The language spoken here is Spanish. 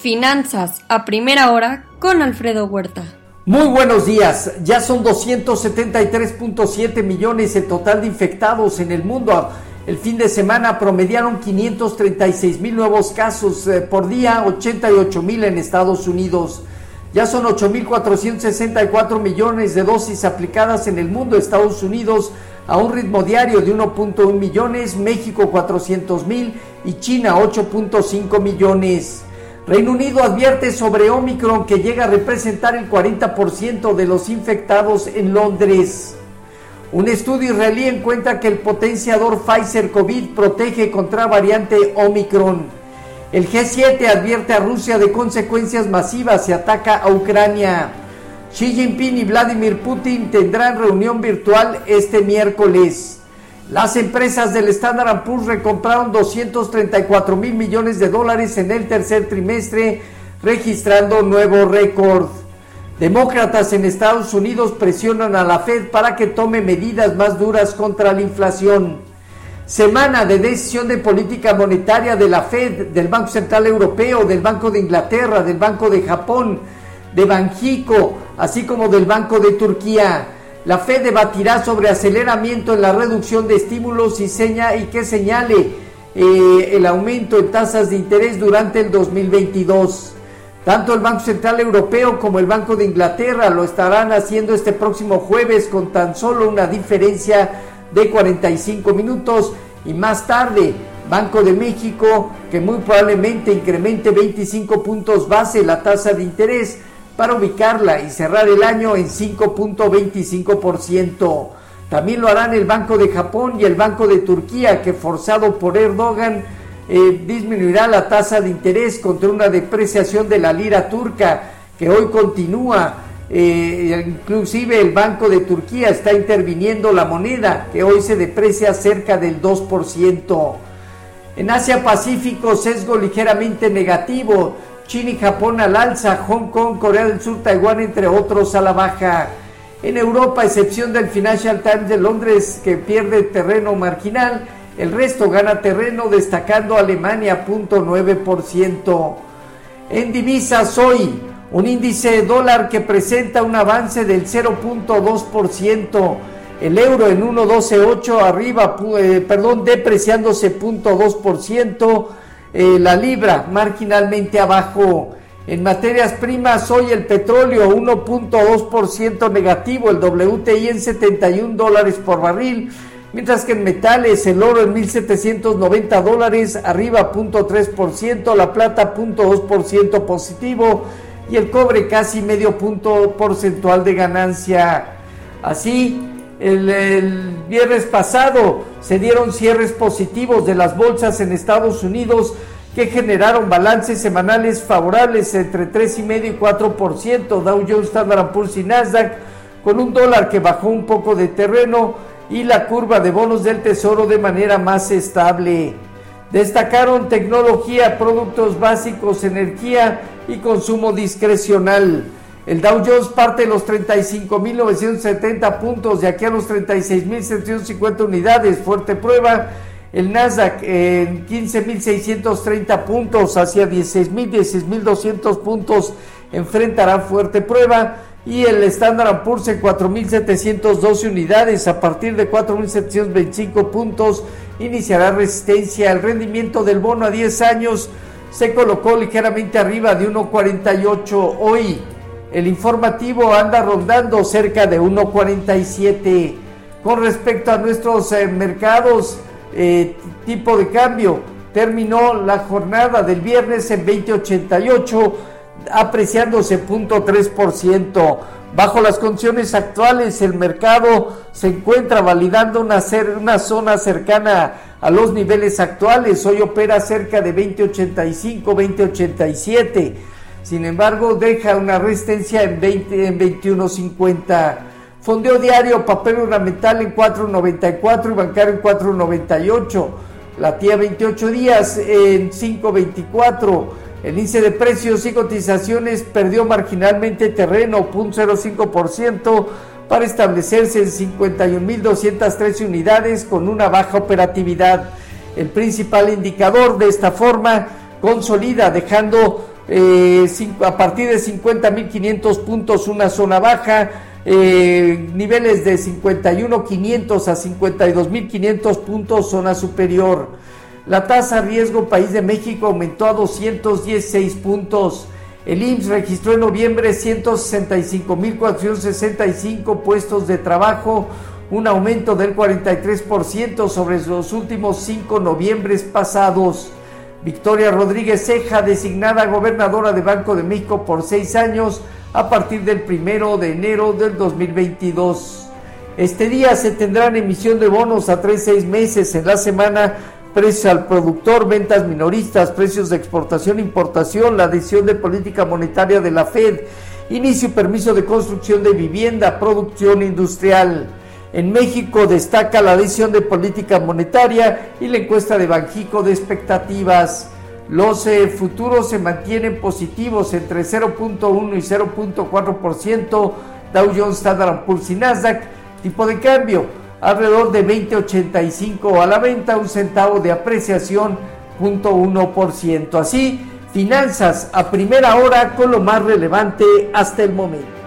Finanzas a primera hora con Alfredo Huerta. Muy buenos días. Ya son 273.7 millones el total de infectados en el mundo. El fin de semana promediaron 536 mil nuevos casos eh, por día, 88 mil en Estados Unidos. Ya son 8.464 millones de dosis aplicadas en el mundo. Estados Unidos a un ritmo diario de 1.1 millones, México 400 mil y China 8.5 millones. Reino Unido advierte sobre Omicron que llega a representar el 40% de los infectados en Londres. Un estudio israelí encuentra que el potenciador Pfizer COVID protege contra variante Omicron. El G7 advierte a Rusia de consecuencias masivas y ataca a Ucrania. Xi Jinping y Vladimir Putin tendrán reunión virtual este miércoles. Las empresas del Standard Poor's recompraron 234 mil millones de dólares en el tercer trimestre, registrando nuevo récord. Demócratas en Estados Unidos presionan a la Fed para que tome medidas más duras contra la inflación. Semana de decisión de política monetaria de la Fed, del Banco Central Europeo, del Banco de Inglaterra, del Banco de Japón, de Banjico, así como del Banco de Turquía. La Fed debatirá sobre aceleramiento en la reducción de estímulos y, seña, y que señale eh, el aumento en tasas de interés durante el 2022. Tanto el Banco Central Europeo como el Banco de Inglaterra lo estarán haciendo este próximo jueves con tan solo una diferencia de 45 minutos y más tarde Banco de México que muy probablemente incremente 25 puntos base la tasa de interés para ubicarla y cerrar el año en 5.25%. También lo harán el Banco de Japón y el Banco de Turquía, que forzado por Erdogan eh, disminuirá la tasa de interés contra una depreciación de la lira turca que hoy continúa. Eh, inclusive el Banco de Turquía está interviniendo la moneda que hoy se deprecia cerca del 2%. En Asia Pacífico, sesgo ligeramente negativo China y Japón al alza, Hong Kong, Corea del Sur, Taiwán, entre otros, a la baja. En Europa, excepción del Financial Times de Londres, que pierde terreno marginal, el resto gana terreno, destacando Alemania, 0.9%. En divisas hoy, un índice de dólar que presenta un avance del 0.2%. El euro en 1.128 arriba, eh, perdón, depreciándose 0.2%. Eh, la libra marginalmente abajo. En materias primas, hoy el petróleo 1.2% negativo, el WTI en 71 dólares por barril, mientras que en metales el oro en 1.790 dólares, arriba 0.3%, la plata 0.2% positivo y el cobre casi medio punto porcentual de ganancia. Así, el, viernes pasado se dieron cierres positivos de las bolsas en Estados Unidos que generaron balances semanales favorables entre 3,5 y 4%, Dow Jones, Standard Poor's y Nasdaq, con un dólar que bajó un poco de terreno y la curva de bonos del tesoro de manera más estable. Destacaron tecnología, productos básicos, energía y consumo discrecional. El Dow Jones parte de los 35.970 puntos de aquí a los 36.750 unidades, fuerte prueba. El Nasdaq en 15.630 puntos hacia 16.000, 16.200 puntos enfrentará fuerte prueba. Y el Standard Poor's en 4.712 unidades a partir de 4.725 puntos iniciará resistencia. El rendimiento del bono a 10 años se colocó ligeramente arriba de 1.48 hoy. El informativo anda rondando cerca de 1.47. Con respecto a nuestros eh, mercados, eh, tipo de cambio, terminó la jornada del viernes en 20.88, apreciándose 0.3%. Bajo las condiciones actuales, el mercado se encuentra validando una, una zona cercana a los niveles actuales. Hoy opera cerca de 20.85, 20.87 sin embargo, deja una resistencia en, 20, en 21.50. Fondeo diario, papel ornamental en 4.94 y bancario en 4.98. La tía 28 días en 5.24. El índice de precios y cotizaciones perdió marginalmente terreno, 0.05%, para establecerse en 51.213 unidades con una baja operatividad. El principal indicador de esta forma consolida, dejando eh, a partir de 50.500 puntos una zona baja, eh, niveles de 51.500 a 52.500 puntos zona superior. La tasa riesgo país de México aumentó a 216 puntos. El IMSS registró en noviembre 165.465 puestos de trabajo, un aumento del 43% sobre los últimos cinco noviembres pasados. Victoria Rodríguez Ceja, designada gobernadora de Banco de México por seis años a partir del primero de enero del 2022. Este día se tendrán emisión de bonos a tres seis meses en la semana, precios al productor, ventas minoristas, precios de exportación e importación, la decisión de política monetaria de la Fed, inicio y permiso de construcción de vivienda, producción industrial. En México destaca la decisión de política monetaria y la encuesta de Banjico de expectativas. Los eh, futuros se mantienen positivos entre 0.1 y 0.4%, Dow Jones, Standard Poor's y Nasdaq. Tipo de cambio, alrededor de 20.85 a la venta, un centavo de apreciación, 0.1%. Así, finanzas a primera hora con lo más relevante hasta el momento.